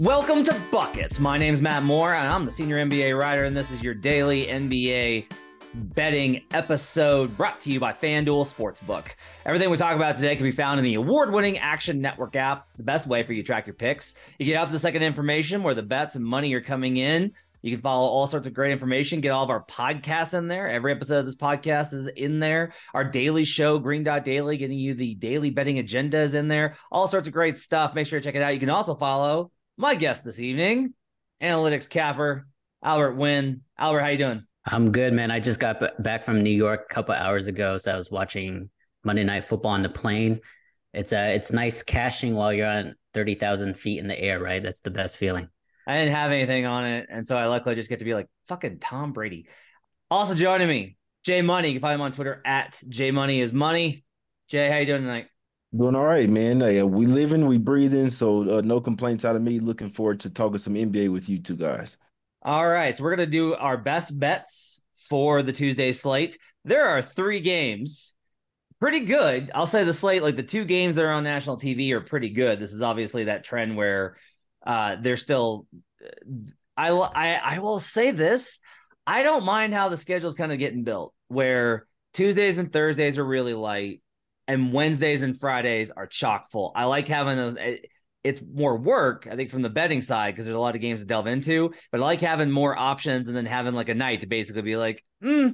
Welcome to Buckets. My name is Matt Moore, and I'm the senior NBA writer, and this is your daily NBA betting episode brought to you by FanDuel Sportsbook. Everything we talk about today can be found in the award winning Action Network app, the best way for you to track your picks. You get up the second information where the bets and money are coming in. You can follow all sorts of great information. Get all of our podcasts in there. Every episode of this podcast is in there. Our daily show, Green Dot Daily, getting you the daily betting agenda is in there. All sorts of great stuff. Make sure to check it out. You can also follow my guest this evening, analytics capper Albert Nguyen. Albert, how you doing? I'm good, man. I just got back from New York a couple hours ago, so I was watching Monday Night Football on the plane. It's uh, it's nice cashing while you're on thirty thousand feet in the air, right? That's the best feeling. I didn't have anything on it, and so I luckily just get to be like fucking Tom Brady. Also joining me, Jay Money. You can find him on Twitter at Jay Money is Money. Jay, how you doing tonight? Doing all right, man. Uh, we living, we breathing, so uh, no complaints out of me. Looking forward to talking some NBA with you two guys. All right, so we're gonna do our best bets for the Tuesday slate. There are three games, pretty good. I'll say the slate, like the two games that are on national TV, are pretty good. This is obviously that trend where uh, they're still. I I I will say this. I don't mind how the schedule's kind of getting built, where Tuesdays and Thursdays are really light and Wednesdays and Fridays are chock full. I like having those. It's more work, I think, from the betting side because there's a lot of games to delve into. But I like having more options and then having like a night to basically be like, hmm,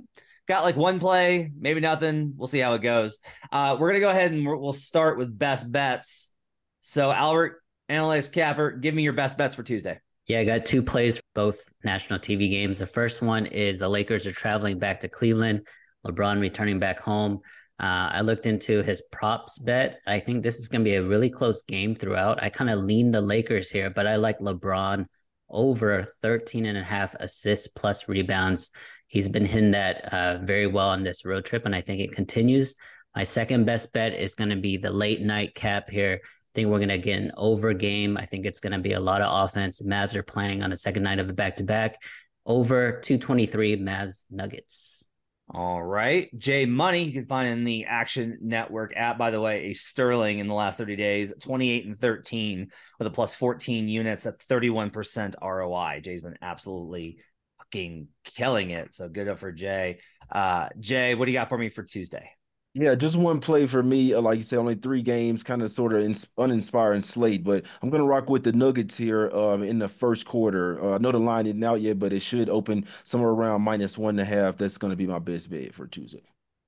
got like one play, maybe nothing. We'll see how it goes. Uh, we're gonna go ahead and we'll start with best bets. So Albert, analytics capper, give me your best bets for Tuesday. Yeah, I got two plays, both national TV games. The first one is the Lakers are traveling back to Cleveland. LeBron returning back home. Uh, I looked into his props bet. I think this is going to be a really close game throughout. I kind of lean the Lakers here, but I like LeBron over 13 and a half assists plus rebounds. He's been hitting that uh, very well on this road trip, and I think it continues. My second best bet is going to be the late night cap here. I think we're going to get an over game. I think it's going to be a lot of offense. Mavs are playing on the second night of a back to back. Over 223 Mavs Nuggets. All right. Jay Money, you can find in the Action Network app. By the way, a sterling in the last 30 days, 28 and 13 with a plus 14 units at 31% ROI. Jay's been absolutely fucking killing it. So good up for Jay. Uh, Jay, what do you got for me for Tuesday? Yeah, just one play for me. Uh, like you said, only three games, kind of sort of ins- uninspiring slate. But I'm to rock with the Nuggets here um, in the first quarter. Uh, I know the line isn't out yet, but it should open somewhere around minus one and a half. That's to be my best bet for Tuesday.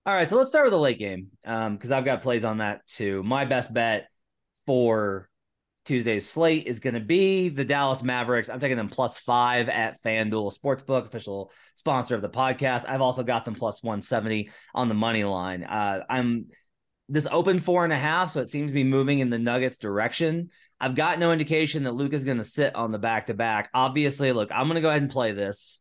All right, so let's start with the late game because um, I've got plays on that too. My best bet for Tuesday's slate is going to be the Dallas Mavericks. I'm taking them plus five at FanDuel Sportsbook, official sponsor of the podcast. I've also got them plus 170 on the money line. Uh, I'm this open four and a half, so it seems to be moving in the Nuggets direction. I've got no indication that Luke is going to sit on the back to back. Obviously, look, I'm going to go ahead and play this.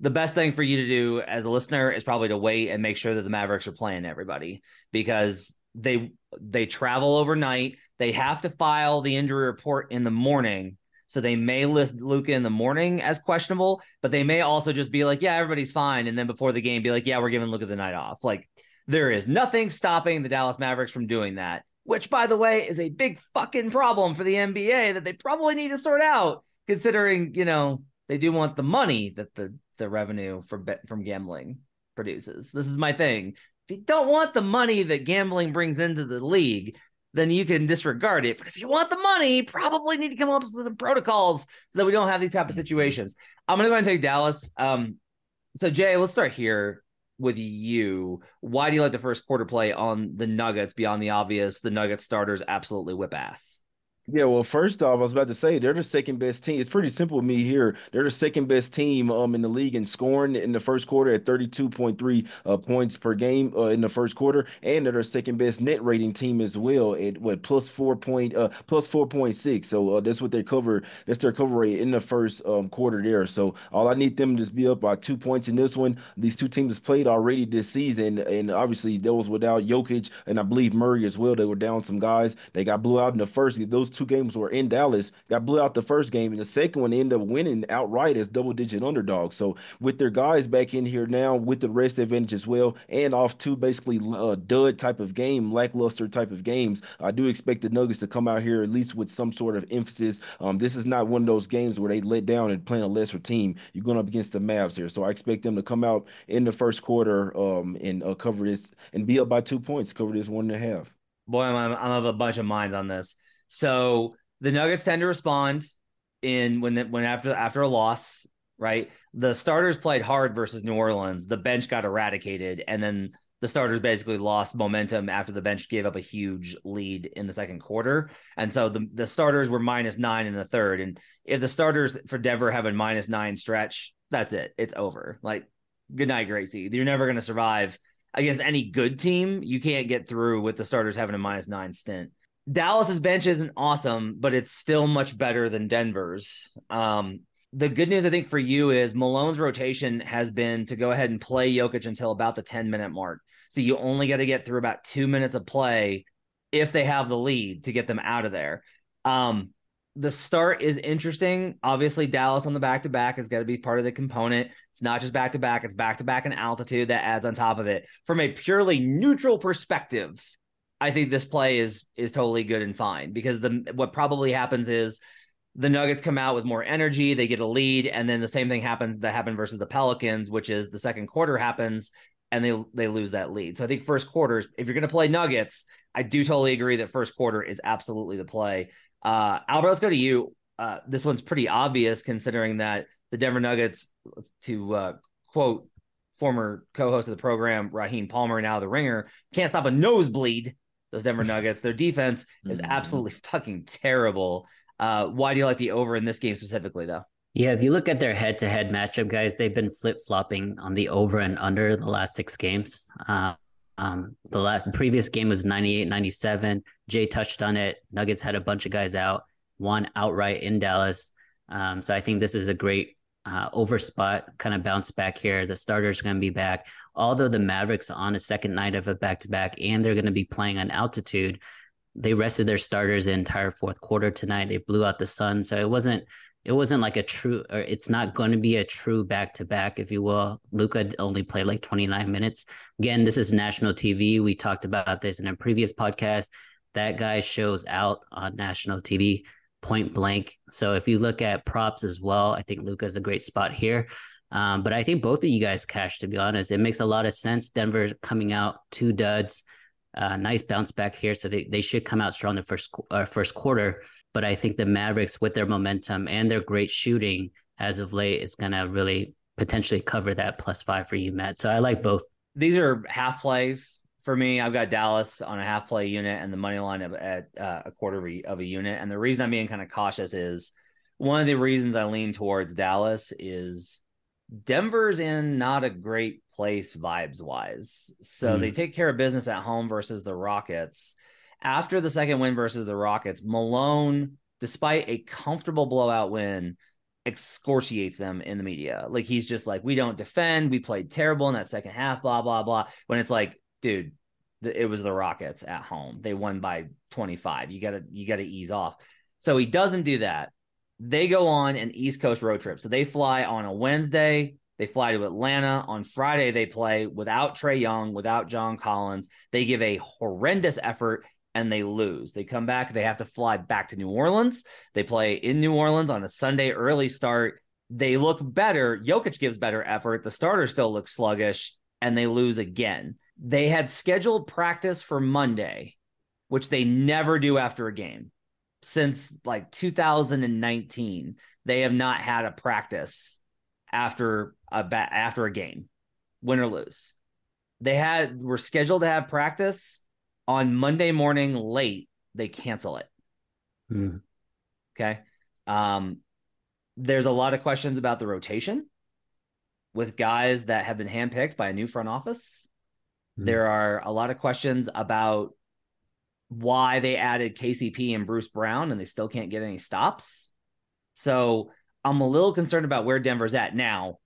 The best thing for you to do as a listener is probably to wait and make sure that the Mavericks are playing everybody because they they travel overnight. They have to file the injury report in the morning. So they may list Luka in the morning as questionable, but they may also just be like, yeah, everybody's fine. And then before the game, be like, yeah, we're giving Luka the night off. Like there is nothing stopping the Dallas Mavericks from doing that, which by the way is a big fucking problem for the NBA that they probably need to sort out, considering, you know, they do want the money that the, the revenue from from gambling produces. This is my thing you don't want the money that gambling brings into the league, then you can disregard it. But if you want the money, probably need to come up with some protocols so that we don't have these type of situations. I'm gonna go ahead and take Dallas. Um, so Jay, let's start here with you. Why do you like the first quarter play on the Nuggets beyond the obvious? The Nuggets starters absolutely whip ass. Yeah, well, first off, I was about to say they're the second best team. It's pretty simple with me here. They're the second best team um in the league in scoring in the first quarter at 32.3 uh, points per game uh, in the first quarter, and they're the second best net rating team as well at what plus four point uh plus 4.6. So uh, that's what they cover. That's their cover rate in the first um, quarter there. So all I need them to be up by two points in this one. These two teams played already this season, and obviously those without Jokic and I believe Murray as well. They were down some guys. They got blew out in the first. Those two two games were in Dallas, got blew out the first game, and the second one ended up winning outright as double digit underdogs. So with their guys back in here now, with the rest advantage as well, and off two basically uh, dud type of game, lackluster type of games, I do expect the Nuggets to come out here at least with some sort of emphasis. Um, this is not one of those games where they let down and playing a lesser team. You're going up against the Mavs here, so I expect them to come out in the first quarter um, and uh, cover this and be up by two points, cover this one and a half. Boy, I'm, I'm of a bunch of minds on this. So the Nuggets tend to respond in when when after after a loss, right? The starters played hard versus New Orleans. The bench got eradicated, and then the starters basically lost momentum after the bench gave up a huge lead in the second quarter. And so the, the starters were minus nine in the third. And if the starters for Denver have a minus nine stretch, that's it. It's over. Like, good night, Gracie. You're never going to survive against any good team. You can't get through with the starters having a minus nine stint. Dallas's bench isn't awesome, but it's still much better than Denver's. Um, the good news, I think, for you is Malone's rotation has been to go ahead and play Jokic until about the 10 minute mark. So you only got to get through about two minutes of play if they have the lead to get them out of there. Um, the start is interesting. Obviously, Dallas on the back to back has got to be part of the component. It's not just back to back, it's back to back in altitude that adds on top of it. From a purely neutral perspective, I think this play is is totally good and fine because the what probably happens is the Nuggets come out with more energy, they get a lead, and then the same thing happens that happened versus the Pelicans, which is the second quarter happens and they they lose that lead. So I think first quarters, if you're going to play Nuggets, I do totally agree that first quarter is absolutely the play. Uh, Albert, let's go to you. Uh, this one's pretty obvious considering that the Denver Nuggets, to uh, quote former co-host of the program Raheem Palmer, now the Ringer, can't stop a nosebleed those Denver Nuggets. Their defense is mm-hmm. absolutely fucking terrible. Uh, why do you like the over in this game specifically, though? Yeah, if you look at their head to head matchup, guys, they've been flip flopping on the over and under the last six games. Uh, um, the last previous game was 98 97. Jay touched on it. Nuggets had a bunch of guys out, won outright in Dallas. Um, so I think this is a great uh, over spot, kind of bounce back here. The starters are going to be back. Although the Mavericks on a second night of a back to back and they're going to be playing on altitude, they rested their starters the entire fourth quarter tonight. They blew out the sun, so it wasn't it wasn't like a true or it's not going to be a true back to back, if you will. Luka only played like 29 minutes. Again, this is national TV. We talked about this in a previous podcast. That guy shows out on national TV point blank. So if you look at props as well, I think Luka's a great spot here. Um, but I think both of you guys cash, to be honest. It makes a lot of sense. Denver coming out two duds, uh, nice bounce back here. So they, they should come out strong the first uh, first quarter. But I think the Mavericks, with their momentum and their great shooting as of late, is going to really potentially cover that plus five for you, Matt. So I like both. These are half plays for me, I've got Dallas on a half play unit and the money line of, at uh, a quarter of a unit. And the reason I'm being kind of cautious is one of the reasons I lean towards Dallas is Denver's in not a great place vibes wise. So mm. they take care of business at home versus the Rockets. After the second win versus the Rockets, Malone, despite a comfortable blowout win, excoriates them in the media. Like he's just like, we don't defend. We played terrible in that second half, blah, blah, blah. When it's like, dude, it was the Rockets at home. They won by 25. You got to you got to ease off. So he doesn't do that. They go on an East Coast road trip. So they fly on a Wednesday. They fly to Atlanta on Friday. They play without Trae Young, without John Collins. They give a horrendous effort and they lose. They come back. They have to fly back to New Orleans. They play in New Orleans on a Sunday early start. They look better. Jokic gives better effort. The starter still looks sluggish and they lose again. They had scheduled practice for Monday, which they never do after a game. Since like 2019, they have not had a practice after a ba- after a game, win or lose. They had were scheduled to have practice on Monday morning late. They cancel it. Mm. Okay. Um, there's a lot of questions about the rotation with guys that have been handpicked by a new front office. Mm. There are a lot of questions about why they added KCP and Bruce Brown and they still can't get any stops. So I'm a little concerned about where Denver's at now.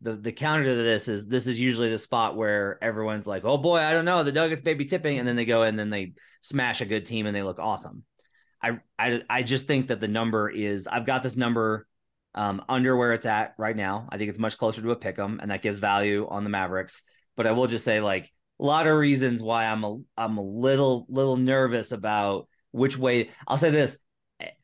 The the counter to this is this is usually the spot where everyone's like, oh boy, I don't know, the Nuggets may be tipping, and then they go and then they smash a good team and they look awesome. I I I just think that the number is I've got this number um, under where it's at right now. I think it's much closer to a pick 'em, and that gives value on the Mavericks. But I will just say, like, a lot of reasons why I'm a I'm a little little nervous about which way. I'll say this: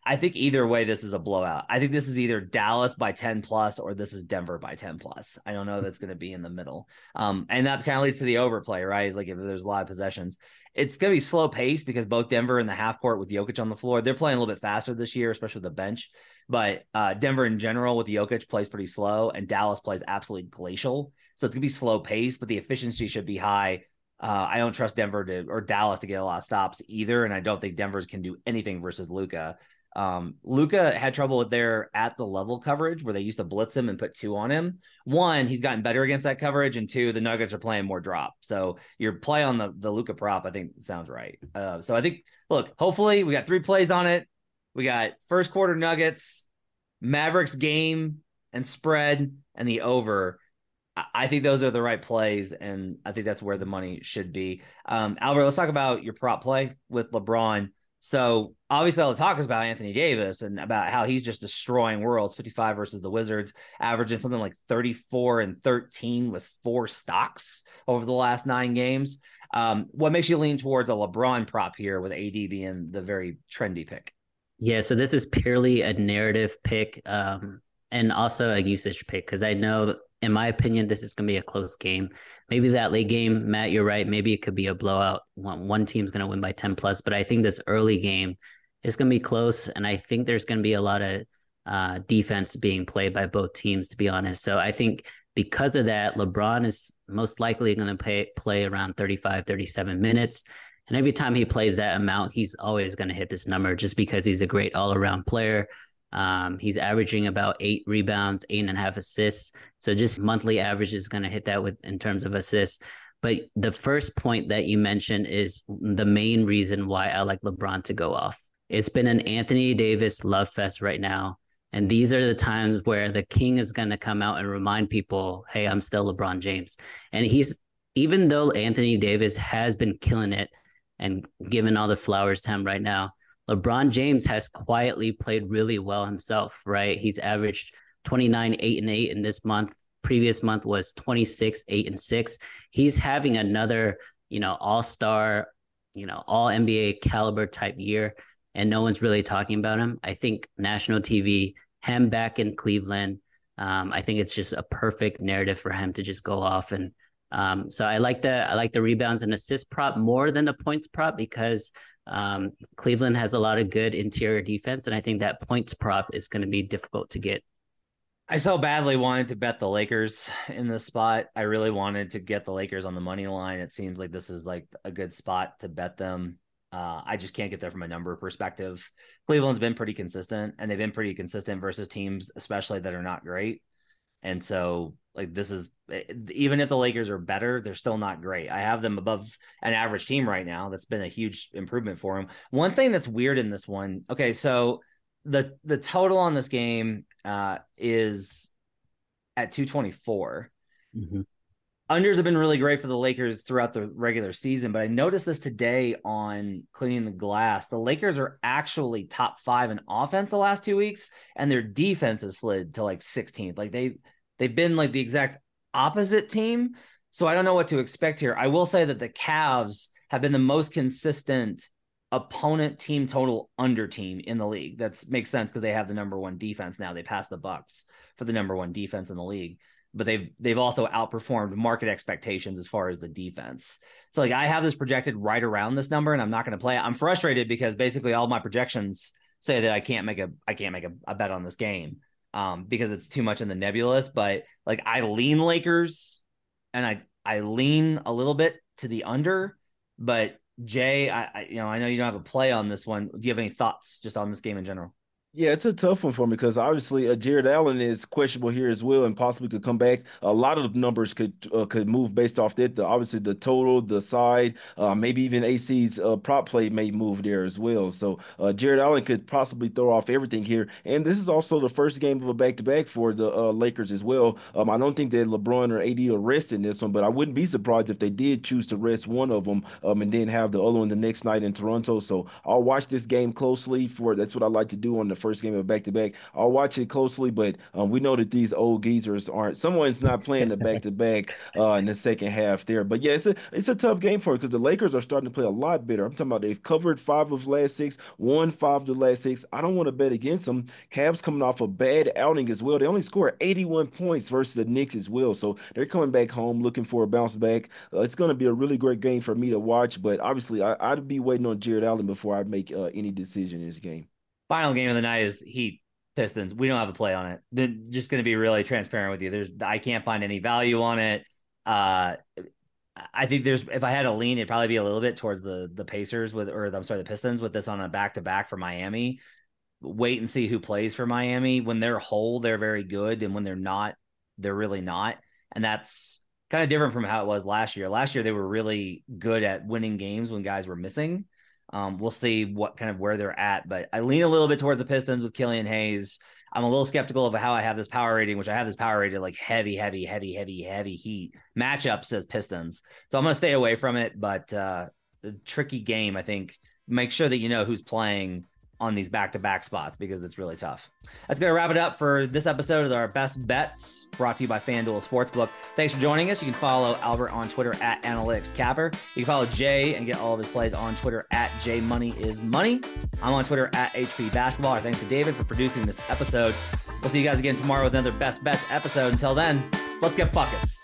I think either way, this is a blowout. I think this is either Dallas by 10 plus or this is Denver by 10 plus. I don't know that's going to be in the middle. Um, and that kind of leads to the overplay, right? Is like if there's a lot of possessions, it's going to be slow pace because both Denver and the half court with Jokic on the floor, they're playing a little bit faster this year, especially with the bench. But uh, Denver in general with Jokic plays pretty slow, and Dallas plays absolutely glacial. So it's to be slow pace, but the efficiency should be high. Uh, I don't trust Denver to or Dallas to get a lot of stops either, and I don't think Denver's can do anything versus Luka. Um, Luka had trouble with their at the level coverage where they used to blitz him and put two on him. One, he's gotten better against that coverage, and two, the Nuggets are playing more drop. So your play on the the Luka prop, I think, sounds right. Uh, so I think, look, hopefully we got three plays on it. We got first quarter Nuggets, Mavericks game and spread, and the over. I think those are the right plays, and I think that's where the money should be. Um, Albert, let's talk about your prop play with LeBron. So obviously, all the talk is about Anthony Davis and about how he's just destroying worlds. Fifty-five versus the Wizards, averaging something like thirty-four and thirteen with four stocks over the last nine games. Um, what makes you lean towards a LeBron prop here with AD being the very trendy pick? Yeah, so this is purely a narrative pick, um, and also a usage pick because I know in my opinion, this is going to be a close game. Maybe that late game, Matt, you're right. Maybe it could be a blowout. One, one team's going to win by 10 plus, but I think this early game is going to be close. And I think there's going to be a lot of uh, defense being played by both teams, to be honest. So I think because of that, LeBron is most likely going to play, play around 35, 37 minutes. And every time he plays that amount, he's always going to hit this number just because he's a great all around player. Um, he's averaging about eight rebounds, eight and a half assists. So just monthly average is going to hit that with in terms of assists. But the first point that you mentioned is the main reason why I like LeBron to go off. It's been an Anthony Davis love fest right now. And these are the times where the king is going to come out and remind people, hey, I'm still LeBron James. And he's, even though Anthony Davis has been killing it and giving all the flowers to him right now, LeBron James has quietly played really well himself, right? He's averaged 29, 8 and 8 in this month. Previous month was 26, 8 and 6. He's having another, you know, all-star, you know, all NBA caliber type year and no one's really talking about him. I think national TV, him back in Cleveland, um, I think it's just a perfect narrative for him to just go off and um, so I like the I like the rebounds and assist prop more than the points prop because um, Cleveland has a lot of good interior defense, and I think that points prop is going to be difficult to get. I so badly wanted to bet the Lakers in this spot. I really wanted to get the Lakers on the money line. It seems like this is like a good spot to bet them. Uh, I just can't get there from a number perspective. Cleveland's been pretty consistent, and they've been pretty consistent versus teams, especially that are not great. And so like this is eh, even if the Lakers are better, they're still not great. I have them above an average team right now. That's been a huge improvement for them. One thing that's weird in this one, okay, so the the total on this game uh, is at 224. Mm-hmm. Unders have been really great for the Lakers throughout the regular season, but I noticed this today on cleaning the glass. The Lakers are actually top five in offense the last two weeks, and their defense has slid to like 16th. Like they they've been like the exact opposite team. So I don't know what to expect here. I will say that the Cavs have been the most consistent opponent team total under team in the league. That makes sense because they have the number one defense now. They passed the Bucks for the number one defense in the league but they've they've also outperformed market expectations as far as the defense. So like I have this projected right around this number, and I'm not going to play it. I'm frustrated because basically all my projections say that I can't make a I can't make a, a bet on this game um, because it's too much in the nebulous. But like I lean Lakers, and I I lean a little bit to the under, but Jay, I, I, you know I know you don't have a play on this one. Do you have any thoughts just on this game in general? Yeah, it's a tough one for me because obviously uh, Jarrett Allen is questionable here as well, and possibly could come back. A lot of numbers could uh, could move based off that. The, obviously, the total, the side, uh, maybe even AC's uh, prop play may move there as well. So uh, Jarrett Allen could possibly throw off everything here. And this is also the first game of a back to back for the uh, Lakers as well. Um, I don't think that LeBron or AD are resting this one, but I wouldn't be surprised if they did choose to rest one of them um, and then have the other one the next night in Toronto. So I'll watch this game closely for that's what I like to do on the first game of back to back. I'll watch it closely, but um, we know that these old geezers aren't. Someone's not playing the back to back in the second half there. But yeah, it's a it's a tough game for it because the Lakers are starting to play a lot better. I'm talking about they've covered five of the last six, won five of the last six. I don't want to bet against them. Cavs coming off a bad outing as well. They only scored 81 points versus the Knicks as well, so they're coming back home looking for a bounce back. Uh, it's going to be a really great game for me to watch, but obviously I, would be waiting on Jarrett Allen before I make uh, any decision in this game. Final game of the night is Heat Pistons. We don't have a play on it. They're just going to be really transparent with you. There's I can't find any value on it. Uh, I think there's if I had to lean, it'd probably be a little bit towards the the Pacers with or I'm sorry, the Pistons with this on a back to back for Miami. Wait and see who plays for Miami. When they're whole, they're very good, and when they're not, they're really not. And that's kind of different from how it was last year. Last year they were really good at winning games when guys were missing. Um, we'll see what kind of where they're at, but I lean a little bit towards the Pistons with Killian Hayes. I'm a little skeptical of how I have this power rating, which I have this power rated like heavy, heavy, heavy, heavy, heavy heat. Matchup says Pistons. So I'm going to stay away from it, but uh, tricky game, I think. Make sure that you know who's playing on these back-to-back spots because it's really tough. That's going to wrap it up for this episode of our best bets brought to you by FanDuel Sportsbook. Thanks for joining us. You can follow Albert on Twitter at Analytics Capper. You can follow Jay and get all of his plays on Twitter at JMoneyIsMoney. I'm on Twitter at HP Basketball. Our thanks to David for producing this episode. We'll see you guys again tomorrow with another best bets episode. Until then, let's get buckets.